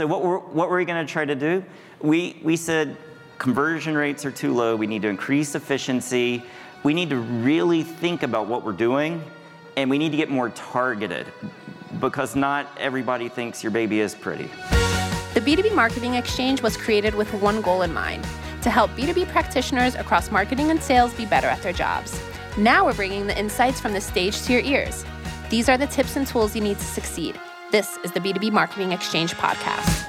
So what were, what were we gonna try to do? We, we said conversion rates are too low, we need to increase efficiency, we need to really think about what we're doing, and we need to get more targeted because not everybody thinks your baby is pretty. The B2B Marketing Exchange was created with one goal in mind to help B2B practitioners across marketing and sales be better at their jobs. Now we're bringing the insights from the stage to your ears. These are the tips and tools you need to succeed. This is the B2B Marketing Exchange podcast.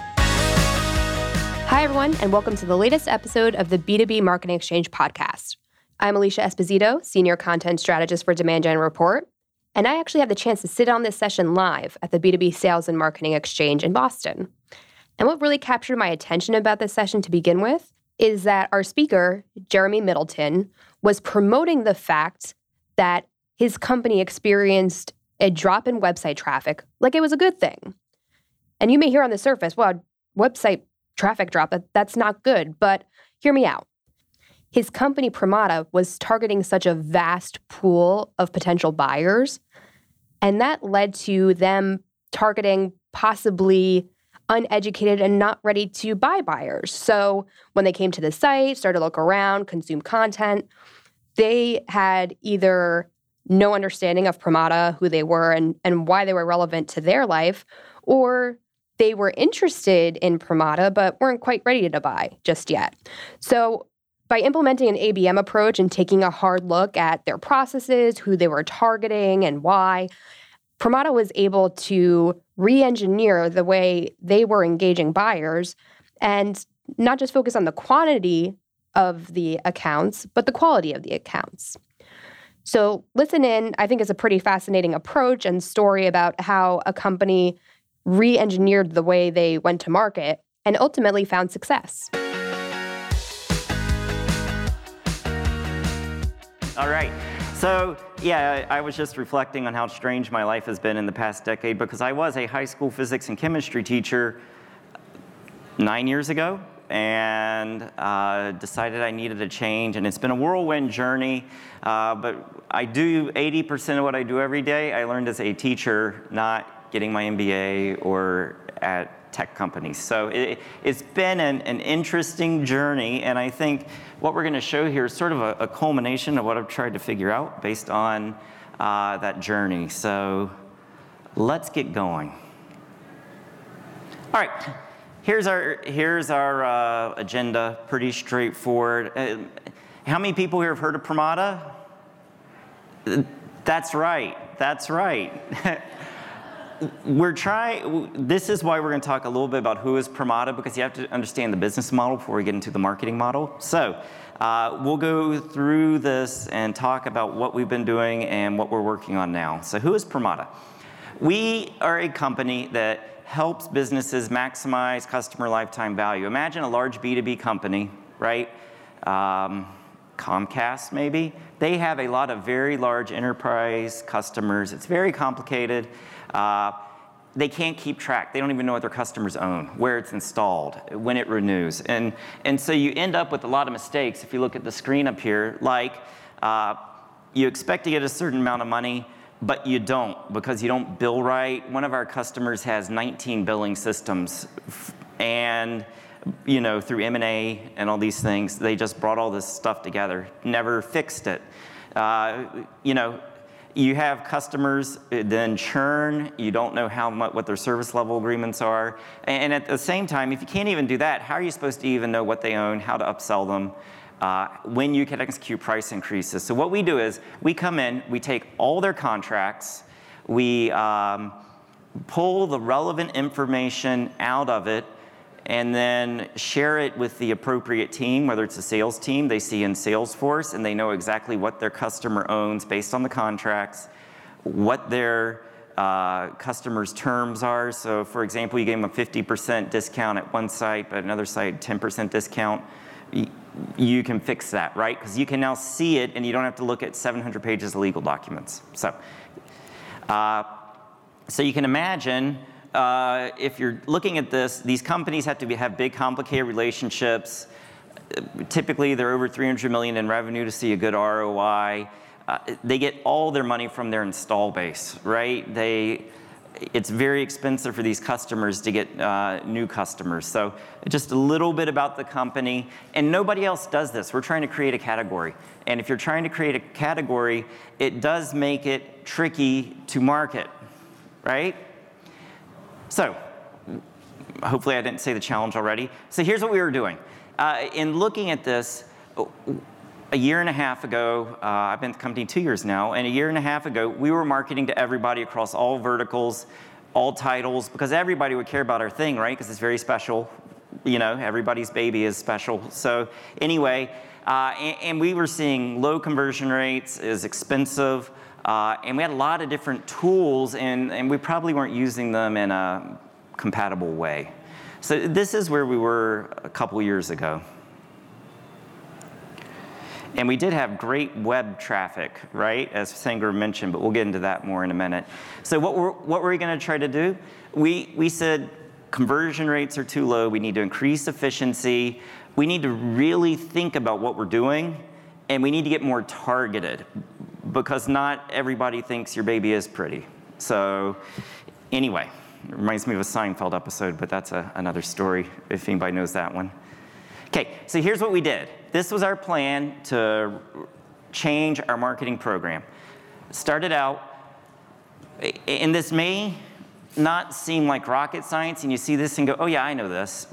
Hi, everyone, and welcome to the latest episode of the B2B Marketing Exchange podcast. I'm Alicia Esposito, Senior Content Strategist for Demand Gen Report, and I actually had the chance to sit on this session live at the B2B Sales and Marketing Exchange in Boston. And what really captured my attention about this session to begin with is that our speaker, Jeremy Middleton, was promoting the fact that his company experienced a drop in website traffic like it was a good thing. And you may hear on the surface, well, website traffic drop, that's not good. But hear me out. His company, Pramata, was targeting such a vast pool of potential buyers. And that led to them targeting possibly uneducated and not ready to buy buyers. So when they came to the site, started to look around, consume content, they had either no understanding of Pramata, who they were, and, and why they were relevant to their life, or they were interested in Pramata but weren't quite ready to buy just yet. So by implementing an ABM approach and taking a hard look at their processes, who they were targeting, and why, Pramata was able to re engineer the way they were engaging buyers and not just focus on the quantity of the accounts, but the quality of the accounts. So, listen in, I think, is a pretty fascinating approach and story about how a company re engineered the way they went to market and ultimately found success. All right. So, yeah, I was just reflecting on how strange my life has been in the past decade because I was a high school physics and chemistry teacher nine years ago and uh, decided I needed a change. And it's been a whirlwind journey, uh, but I do 80% of what I do every day. I learned as a teacher, not getting my MBA or at tech companies. So it, has been an, an, interesting journey, and I think what we're going to show here is sort of a, a, culmination of what I've tried to figure out based on uh, that journey. So let's get going. All right. Here's our, here's our uh, agenda, pretty straightforward. Uh, how many people here have heard of Pramata? That's right, that's right. we're trying, this is why we're going to talk a little bit about who is Pramata because you have to understand the business model before we get into the marketing model. So, uh, we'll go through this and talk about what we've been doing and what we're working on now. So, who is Pramata? We are a company that helps businesses maximize customer lifetime value. Imagine a large B2B company, right? Um, Comcast, maybe. They have a lot of very large enterprise customers. It's very complicated. Uh, they can't keep track. They don't even know what their customers own, where it's installed, when it renews. And, and so you end up with a lot of mistakes if you look at the screen up here, like uh, you expect to get a certain amount of money, but you don't because you don't bill right. One of our customers has 19 billing systems, and you know through M&A and all these things, they just brought all this stuff together, never fixed it. Uh, you know, you have customers then churn. You don't know how much what their service level agreements are, and at the same time, if you can't even do that, how are you supposed to even know what they own, how to upsell them? Uh, when you can execute price increases. So what we do is we come in, we take all their contracts, we um, pull the relevant information out of it, and then share it with the appropriate team, whether it's a sales team they see in Salesforce and they know exactly what their customer owns based on the contracts, what their uh, customers' terms are. So, for example, you gave them a 50% discount at one site, but another site 10% discount you can fix that, right? Because you can now see it and you don't have to look at 700 pages of legal documents. So, uh, so you can imagine uh, if you're looking at this, these companies have to be, have big, complicated relationships. Typically, they're over 300 million in revenue to see a good ROI. Uh, they get all their money from their install base, right? They it's very expensive for these customers to get uh, new customers. So, just a little bit about the company. And nobody else does this. We're trying to create a category. And if you're trying to create a category, it does make it tricky to market, right? So, hopefully, I didn't say the challenge already. So, here's what we were doing. Uh, in looking at this, a year and a half ago, uh, I've been at the company two years now, and a year and a half ago, we were marketing to everybody across all verticals, all titles, because everybody would care about our thing, right? Because it's very special. You know, everybody's baby is special. So, anyway, uh, and, and, we were seeing low conversion rates, is expensive, uh, and we had a lot of different tools, and, and we probably weren't using them in a compatible way. So, this is where we were a couple years ago. And we did have great web traffic, right, as Sangram mentioned, but we'll get into that more in a minute. So, what were, what were we going to try to do? We, we said conversion rates are too low, we need to increase efficiency, we need to really think about what we're doing, and we need to get more targeted because not everybody thinks your baby is pretty. So, anyway, it reminds me of a Seinfeld episode, but that's a, another story if anybody knows that one. Okay, so here's what we did. This was our plan to change our marketing program. Started out, and this may not seem like rocket science, and you see this and go, oh, yeah, I know this.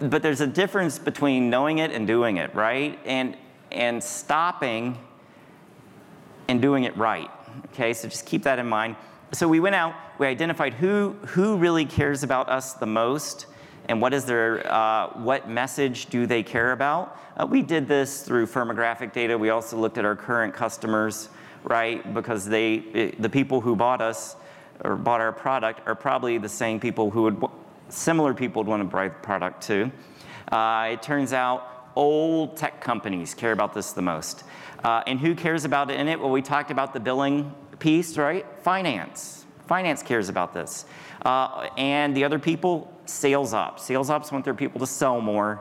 But there's a difference between knowing it and doing it, right? And, and stopping and doing it right. Okay, so just keep that in mind. So we went out, we identified who, who really cares about us the most and what is their, uh, what message do they care about? Uh, we did this through firmographic data. We also looked at our current customers, right? Because they, it, the people who bought us or bought our product are probably the same people who would, similar people would want to buy the product too. Uh, it turns out old tech companies care about this the most. Uh, and who cares about it in it? Well, we talked about the billing piece, right? Finance. Finance cares about this. Uh, and the other people, sales ops. Sales ops want their people to sell more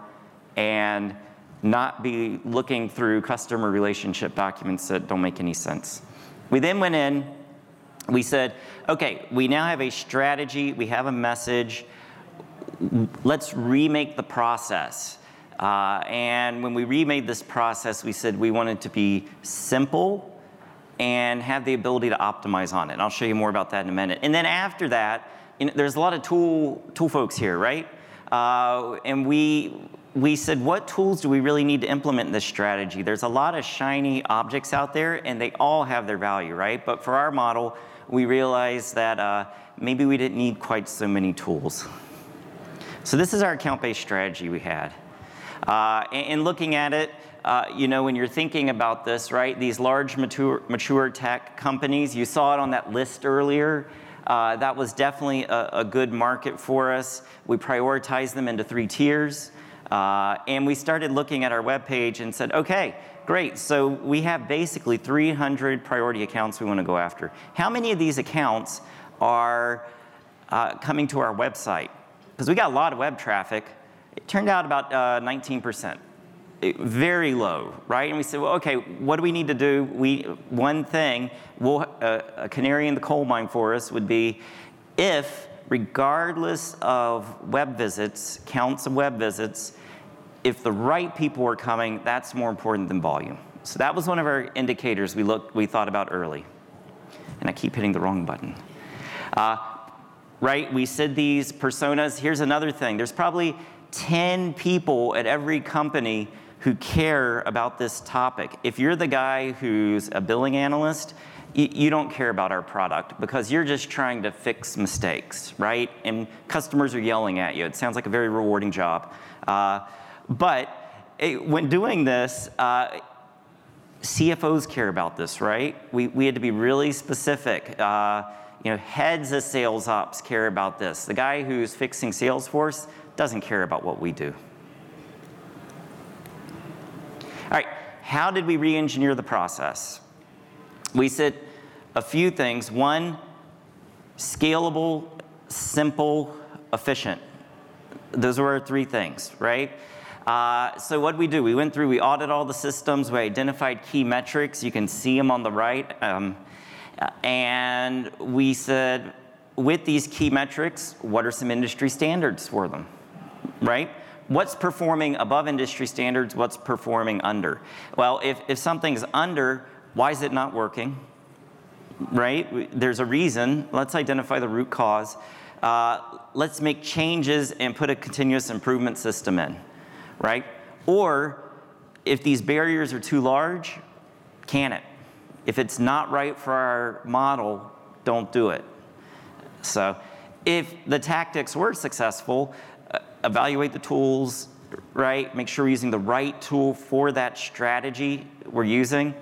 and not be looking through customer relationship documents that don't make any sense. We then went in, we said, okay, we now have a strategy, we have a message, let's remake the process. Uh, and when we remade this process, we said we wanted to be simple and have the ability to optimize on it. And I'll show you more about that in a minute. And then after that, you know, there's a lot of tool, tool folks here, right? Uh, and we, we said, what tools do we really need to implement this strategy? There's a lot of shiny objects out there, and they all have their value, right? But for our model, we realized that uh, maybe we didn't need quite so many tools. So this is our account-based strategy we had. Uh, and, and, looking at it, uh, you know, when you're thinking about this, right, these large mature, mature tech companies, you saw it on that list earlier, uh, that was definitely a, a, good market for us. We prioritized them into three tiers. Uh, and we started looking at our webpage and said, okay, great. So we have basically 300 priority accounts we want to go after. How many of these accounts are uh, coming to our website? Because we got a lot of web traffic. It turned out about 19%. Very low, right? And we said, well, okay, what do we need to do? We one thing, we'll, uh, a canary in the coal mine for us would be if, regardless of web visits, counts of web visits, if the right people are coming, that's more important than volume. So that was one of our indicators we looked, we thought about early. And I keep hitting the wrong button. Uh, right? We said these personas. Here's another thing. There's probably 10 people at every company who care about this topic. If you're the guy who's a billing analyst, you, don't care about our product because you're just trying to fix mistakes, right? And customers are yelling at you. It sounds like a very rewarding job. Uh, but it, when doing this, uh, CFOs care about this, right? We, we had to be really specific. Uh, you know, heads of sales ops care about this. The guy who's fixing Salesforce doesn't care about what we do. All right, how did we re engineer the process? We said a few things. One, scalable, simple, efficient. Those were our three things, right? Uh, so what we do? We went through, we audited all the systems, we identified key metrics. You can see them on the right. Um, and we said, with these key metrics, what are some industry standards for them, right? What's performing above industry standards? What's performing under? Well, if, if something's under, why is it not working? Right? There's a reason. Let's identify the root cause. Uh, let's make changes and put a continuous improvement system in, right? Or if these barriers are too large, can it? If it's not right for our model, don't do it. So if the tactics were successful, evaluate the tools, right? Make sure we're using the right tool for that strategy we're using.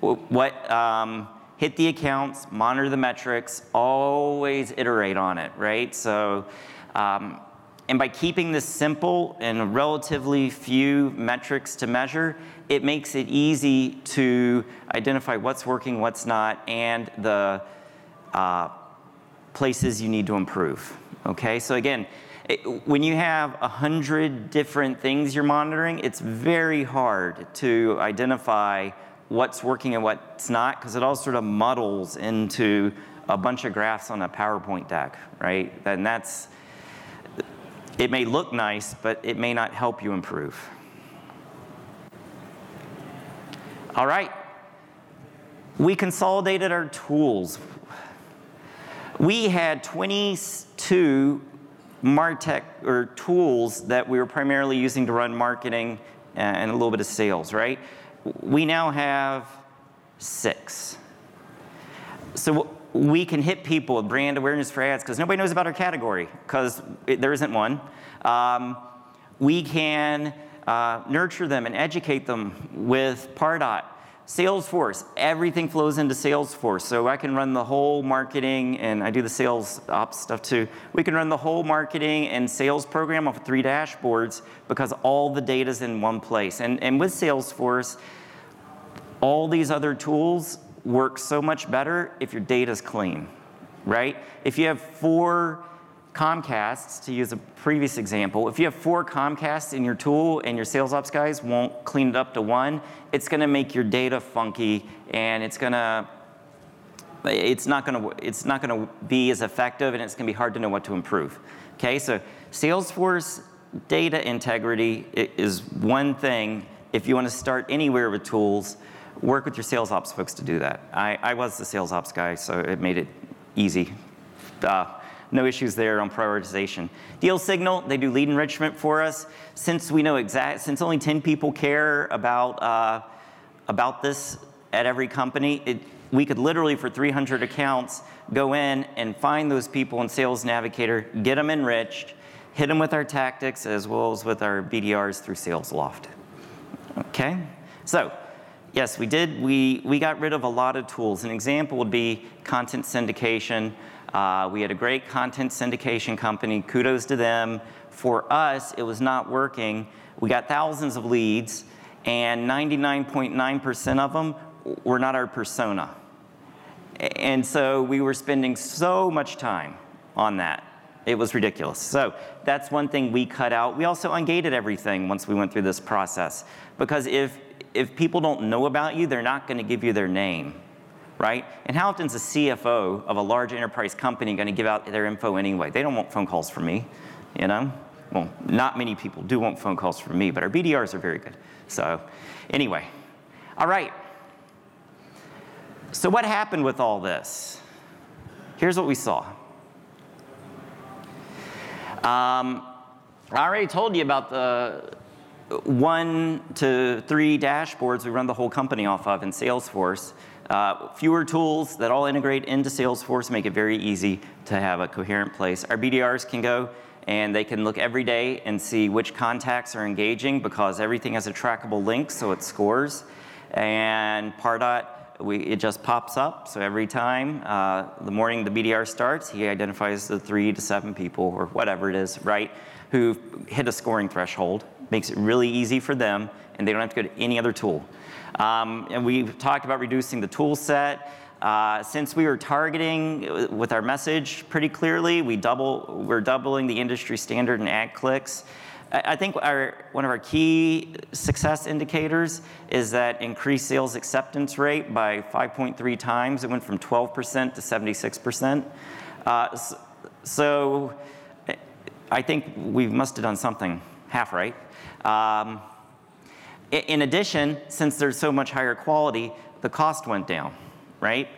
What um, hit the accounts, monitor the metrics, always iterate on it, right? So, um, and by keeping this simple and relatively few metrics to measure, it makes it easy to identify what's working, what's not, and the uh, places you need to improve. Okay, so again, it, when you have a hundred different things you're monitoring, it's very hard to identify what's working and what's not because it all sort of muddles into a bunch of graphs on a PowerPoint deck, right? And that's, it may look nice, but it may not help you improve. All right. We consolidated our tools. We had 22 MarTech or tools that we were primarily using to run marketing and a little bit of sales, right? We now have six. So we can hit people with brand awareness for ads because nobody knows about our category because there isn't one. Um, we can uh, nurture them and educate them with Pardot. Salesforce, everything flows into Salesforce. So I can run the whole marketing, and I do the sales ops stuff too. We can run the whole marketing and sales program off of three dashboards because all the data is in one place. And, and with Salesforce, all these other tools work so much better if your data is clean, right? If you have four Comcasts, to use a previous example, if you have four Comcasts in your tool and your sales ops guys won't clean it up to one, it's going to make your data funky and it's going to it's not going to it's not going to be as effective and it's going to be hard to know what to improve. Okay? So Salesforce data integrity is one thing if you want to start anywhere with tools, work with your sales ops folks to do that. I, I was the sales ops guy, so it made it easy. Uh, no issues there on prioritization. Deal Signal, they do lead enrichment for us. Since we know exact, since only 10 people care about, uh, about this at every company, it, we could literally, for 300 accounts, go in and find those people in Sales Navigator, get them enriched, hit them with our tactics as well as with our BDRs through SalesLoft. Okay? So, yes, we did. We, we got rid of a lot of tools. An example would be content syndication. Uh, we had a great content syndication company. Kudos to them. For us, it was not working. We got thousands of leads, and 99.9% of them were not our persona. And so we were spending so much time on that. It was ridiculous. So that's one thing we cut out. We also ungated everything once we went through this process. Because if, if people don't know about you, they're not going to give you their name right? And how often is a CFO of a large enterprise company going to give out their info anyway? They don't want phone calls from me, you know? Well, not many people do want phone calls from me, but our BDRs are very good. So, anyway, all right. So, what happened with all this? Here's what we saw. Um, I already told you about the one to three dashboards we run the whole company off of in Salesforce. Uh, fewer tools that all integrate into Salesforce make it very easy to have a coherent place. Our BDRs can go and they can look every day and see which contacts are engaging because everything has a trackable link, so it scores. And Pardot, we, it just pops up. So every time uh, the morning the BDR starts, he identifies the three to seven people or whatever it is, right, who hit a scoring threshold. Makes it really easy for them, and they don't have to go to any other tool. Um, and we've talked about reducing the tool set. Uh, since we were targeting uh, with our message pretty clearly, we double, we're doubling the industry standard in ad clicks. I think our, one of our key success indicators is that increased sales acceptance rate by 5.3 times. It went from 12% to 76%. Uh, so I think we must have done something half right. Um, in addition, since there's so much higher quality, the cost went down, right?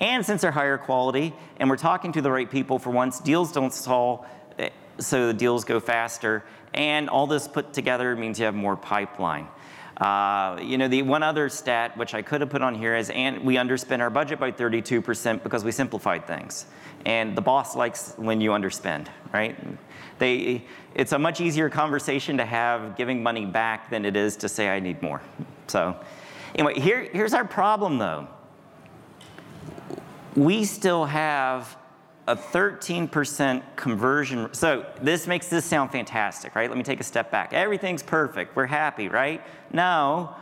And since they're higher quality and we're talking to the right people for once, deals don't stall, eh, so the deals go faster. And all this put together means you have more pipeline. Uh, you know, the one other stat, which I could have put on here, is and we underspend our budget by 32% because we simplified things. And the boss likes when you underspend, right? They, it's a much easier conversation to have giving money back than it is to say, I need more. So, anyway, here, here's our problem though. We still have a 13% conversion. So this makes this sound fantastic, right? Let me take a step back. Everything's perfect. We're happy, right? No,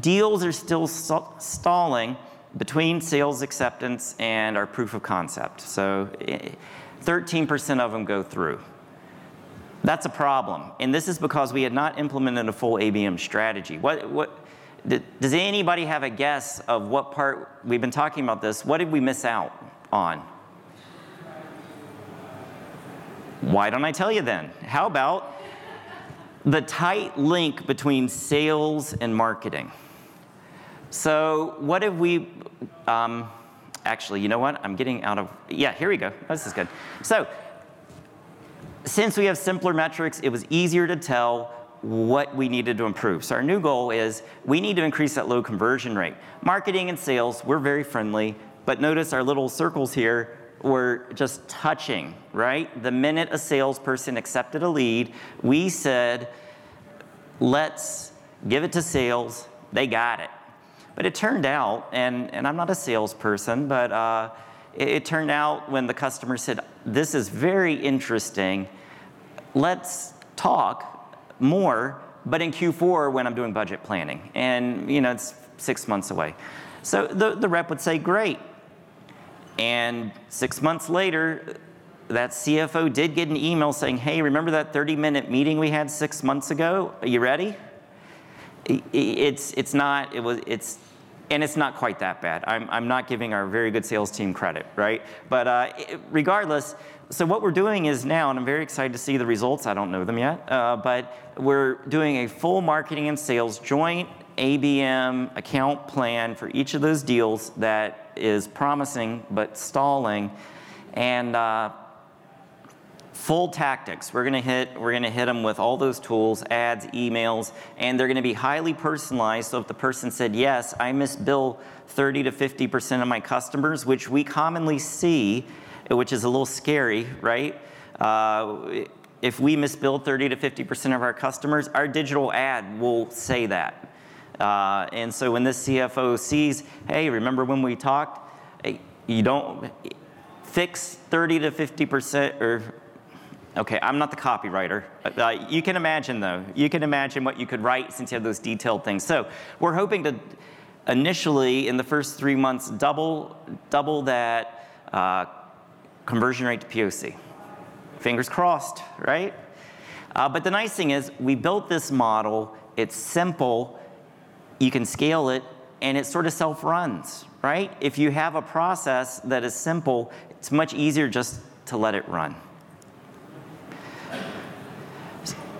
deals are still stalling between sales acceptance and our proof of concept. So 13% of them go through. That's a problem. And this is because we had not implemented a full ABM strategy. What, what, does anybody have a guess of what part, we've been talking about this, what did we miss out on? Why don't I tell you then? How about the tight link between sales and marketing? So, what have we, um, actually, you know what? I'm getting out of, yeah, here we go. Oh, this is good. So, since we have simpler metrics, it was easier to tell what we needed to improve. So, our new goal is we need to increase that low conversion rate. Marketing and sales, we're very friendly, but notice our little circles here were just touching, right? The minute a salesperson accepted a lead, we said, let's give it to sales. They got it. But it turned out, and, and I'm not a salesperson, but uh, it, it turned out when the customer said, This is very interesting, let's talk more, but in Q4 when I'm doing budget planning. And, you know, it's six months away. So the, the rep would say, Great, and six months later, that CFO did get an email saying, hey, remember that 30 minute meeting we had six months ago? Are you ready? It's, it's not, it was, it's, and it's not quite that bad. I'm, I'm not giving our very good sales team credit, right? But uh, regardless, so what we're doing is now, and I'm very excited to see the results. I don't know them yet, uh, but we're doing a full marketing and sales joint ABM account plan for each of those deals that is promising but stalling, and uh, full tactics. We're gonna hit we're gonna hit them with all those tools, ads, emails, and they're gonna be highly personalized. So if the person said yes, I misbill 30 to 50 percent of my customers, which we commonly see, which is a little scary, right? Uh, if we misbill 30 to 50 percent of our customers, our digital ad will say that. Uh, and so when this CFO sees, hey, remember when we talked? You don't fix 30 to 50% or Okay, I'm not the copywriter. Uh, you can imagine, though. You can imagine what you could write since you have those detailed things. So we're hoping to initially, in the first three months, double double that uh, conversion rate to POC. Fingers crossed, right? Uh, but the nice thing is, we built this model. It's simple you can scale it and it sort of self runs, right? If you have a process that is simple, it's much easier just to let it run.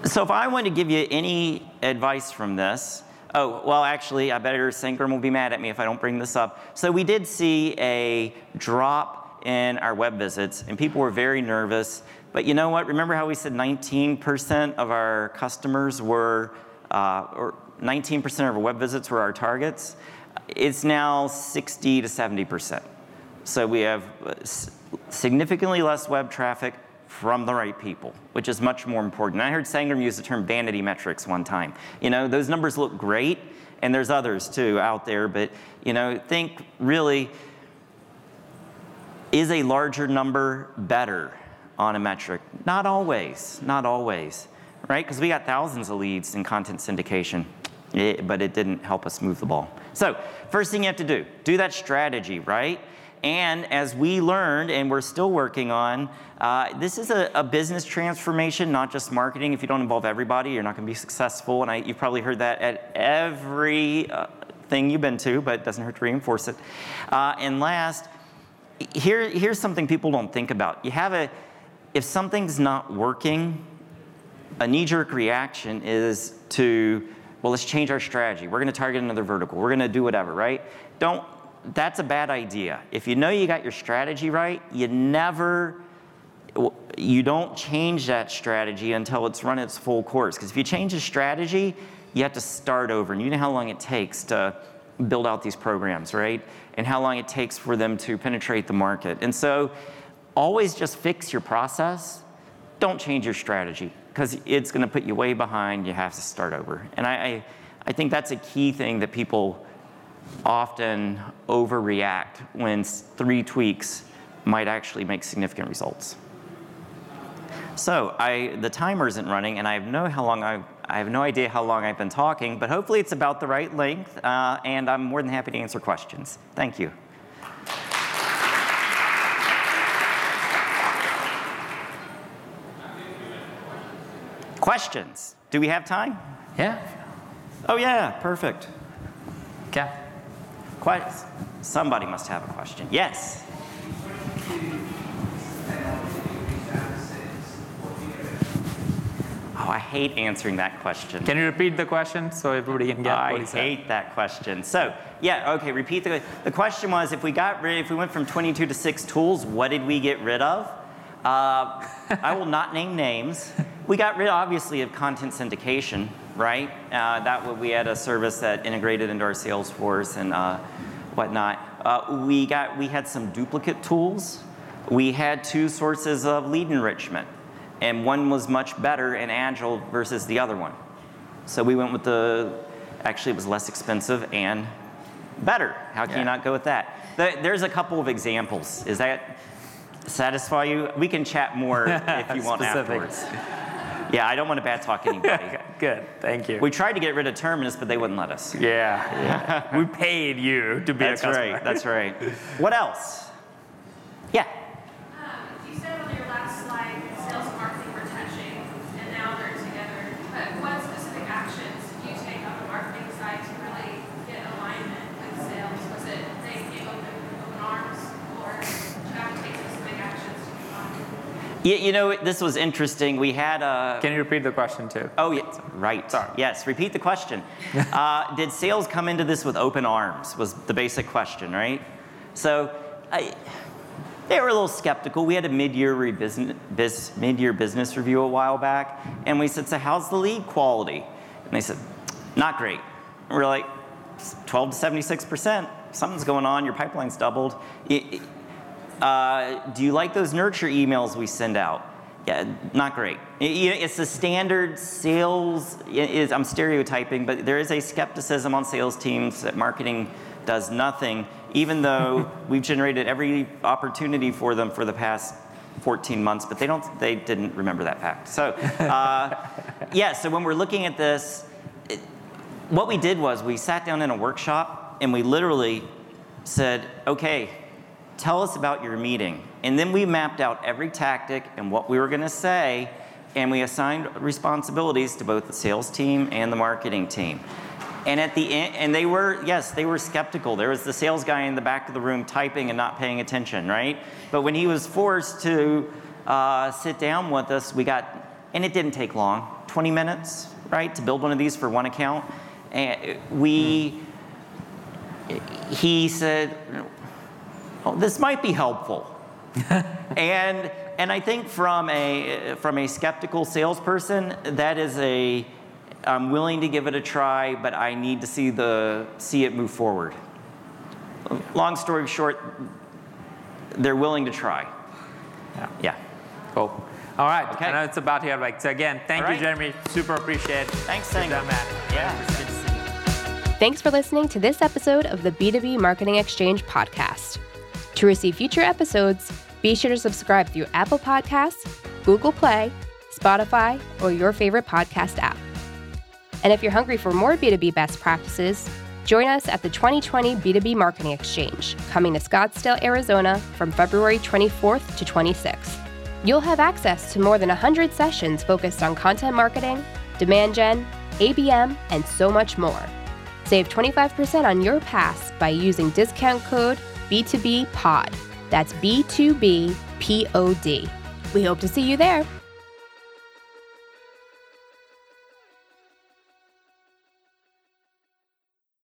So, if I want to give you any advice from this, oh, well, actually, I better Sangram will be mad at me if I don't bring this up. So, we did see a drop in our web visits, and people were very nervous. But you know what? Remember how we said 19% of our customers were, uh, or 19% of our web visits were our targets. It's now 60 to 70%. So we have uh, significantly less web traffic from the right people, which is much more important. I heard Sangram use the term vanity metrics one time. You know, those numbers look great, and there's others too out there, but you know, think really is a larger number better on a metric? Not always, not always, right? Because we got thousands of leads in content syndication. Eh, but it didn't help us move the ball. So, first thing you have to do, do that strategy, right? And as we learned, and we're still working on, uh, this is a, a, business transformation, not just marketing. If you don't involve everybody, you're not going to be successful. And I, you've probably heard that at every uh, thing you've been to, but it doesn't hurt to reinforce it. Uh, and last, here, here's something people don't think about. You have a, if something's not working, a knee-jerk reaction is to, well, let's change our strategy. We're going to target another vertical. We're going to do whatever, right? Don't. That's a bad idea. If you know you got your strategy right, you never you don't change that strategy until it's run its full course. Because if you change a strategy, you have to start over. And you know how long it takes to build out these programs, right? And how long it takes for them to penetrate the market. And so always just fix your process. Don't change your strategy because it's going to put you way behind. You have to start over. And I, I, I think that's a key thing that people often overreact when three tweaks might actually make significant results. So I, the timer isn't running, and I have no how long I, I have no idea how long I've been talking, but hopefully it's about the right length, uh, and I'm more than happy to answer questions. Thank you. Questions? Do we have time? Yeah. Oh yeah, perfect. Okay. Quite, somebody must have a question. Yes. Oh, I hate answering that question. Can you repeat the question so everybody can get I what he said? hate that question. So, yeah, okay, repeat the question. The question was if we got rid, if we went from 22 to 6 tools, what did we get rid of? Uh, I will not name names. We got rid, obviously, of content syndication, right? Uh, that we had a service that integrated into our Salesforce and uh, whatnot. Uh, we got we had some duplicate tools. We had two sources of lead enrichment and one was much better and agile versus the other one. So we went with the, actually, it was less expensive and better. How can yeah. you not go with that? There's a couple of examples. Is that satisfy you? We can chat more if you want afterwards. Yeah, I don't want to bad talk anybody. Good, thank you. We tried to get rid of Terminus, but they wouldn't let us. Yeah, yeah. we paid you to be that's a customer. Right, that's right. What else? You, you, know, this was interesting. We had a. Can you repeat the question too? Oh, yeah, right. Sorry. Yes, repeat the question. uh, did sales come into this with open arms? Was the basic question, right? So, I, they were a little skeptical. We had a mid-year, biz, mid-year business review a while back, and we said, "So, how's the lead quality?" And they said, "Not great." And we're like, "12 to 76 percent. Something's going on. Your pipeline's doubled." It, uh, do you like those nurture emails we send out? Yeah, not great. It's the standard sales. Is, I'm stereotyping, but there is a skepticism on sales teams that marketing does nothing, even though we've generated every opportunity for them for the past 14 months, but they don't. They didn't remember that fact. So, uh, yeah. So when we're looking at this, it, what we did was we sat down in a workshop and we literally said, "Okay, tell us about your meeting. And then we mapped out every tactic and what we were going to say, and we assigned responsibilities to both the sales team and the marketing team. And at the end, and they were, yes, they were skeptical. There was the sales guy in the back of the room typing and not paying attention, right? But when he was forced to uh, sit down with us, we got, and it didn't take long 20 minutes, right, to build one of these for one account. And we, he said, oh, this might be helpful. and, and I think from a, from a skeptical salesperson, that is a, I'm willing to give it a try, but I need to see, the, see it move forward. Long story short, they're willing to try. Yeah. Yeah. Cool. All right. Okay. I know it's about here. Like, so again, thank right. you, Jeremy. Super appreciate it. Thanks, Sangram. Yeah. Thanks for listening to this episode of the B2B Marketing Exchange podcast. To receive future episodes, be sure to subscribe through Apple Podcasts, Google Play, Spotify, or your favorite podcast app. And if you're hungry for more B2B best practices, join us at the 2020 B2B Marketing Exchange, coming to Scottsdale, Arizona from February 24th to 26th. You'll have access to more than 100 sessions focused on content marketing, demand gen, ABM, and so much more. Save 25% on your pass by using discount code B2B Pod. That's B2B P O D. We hope to see you there.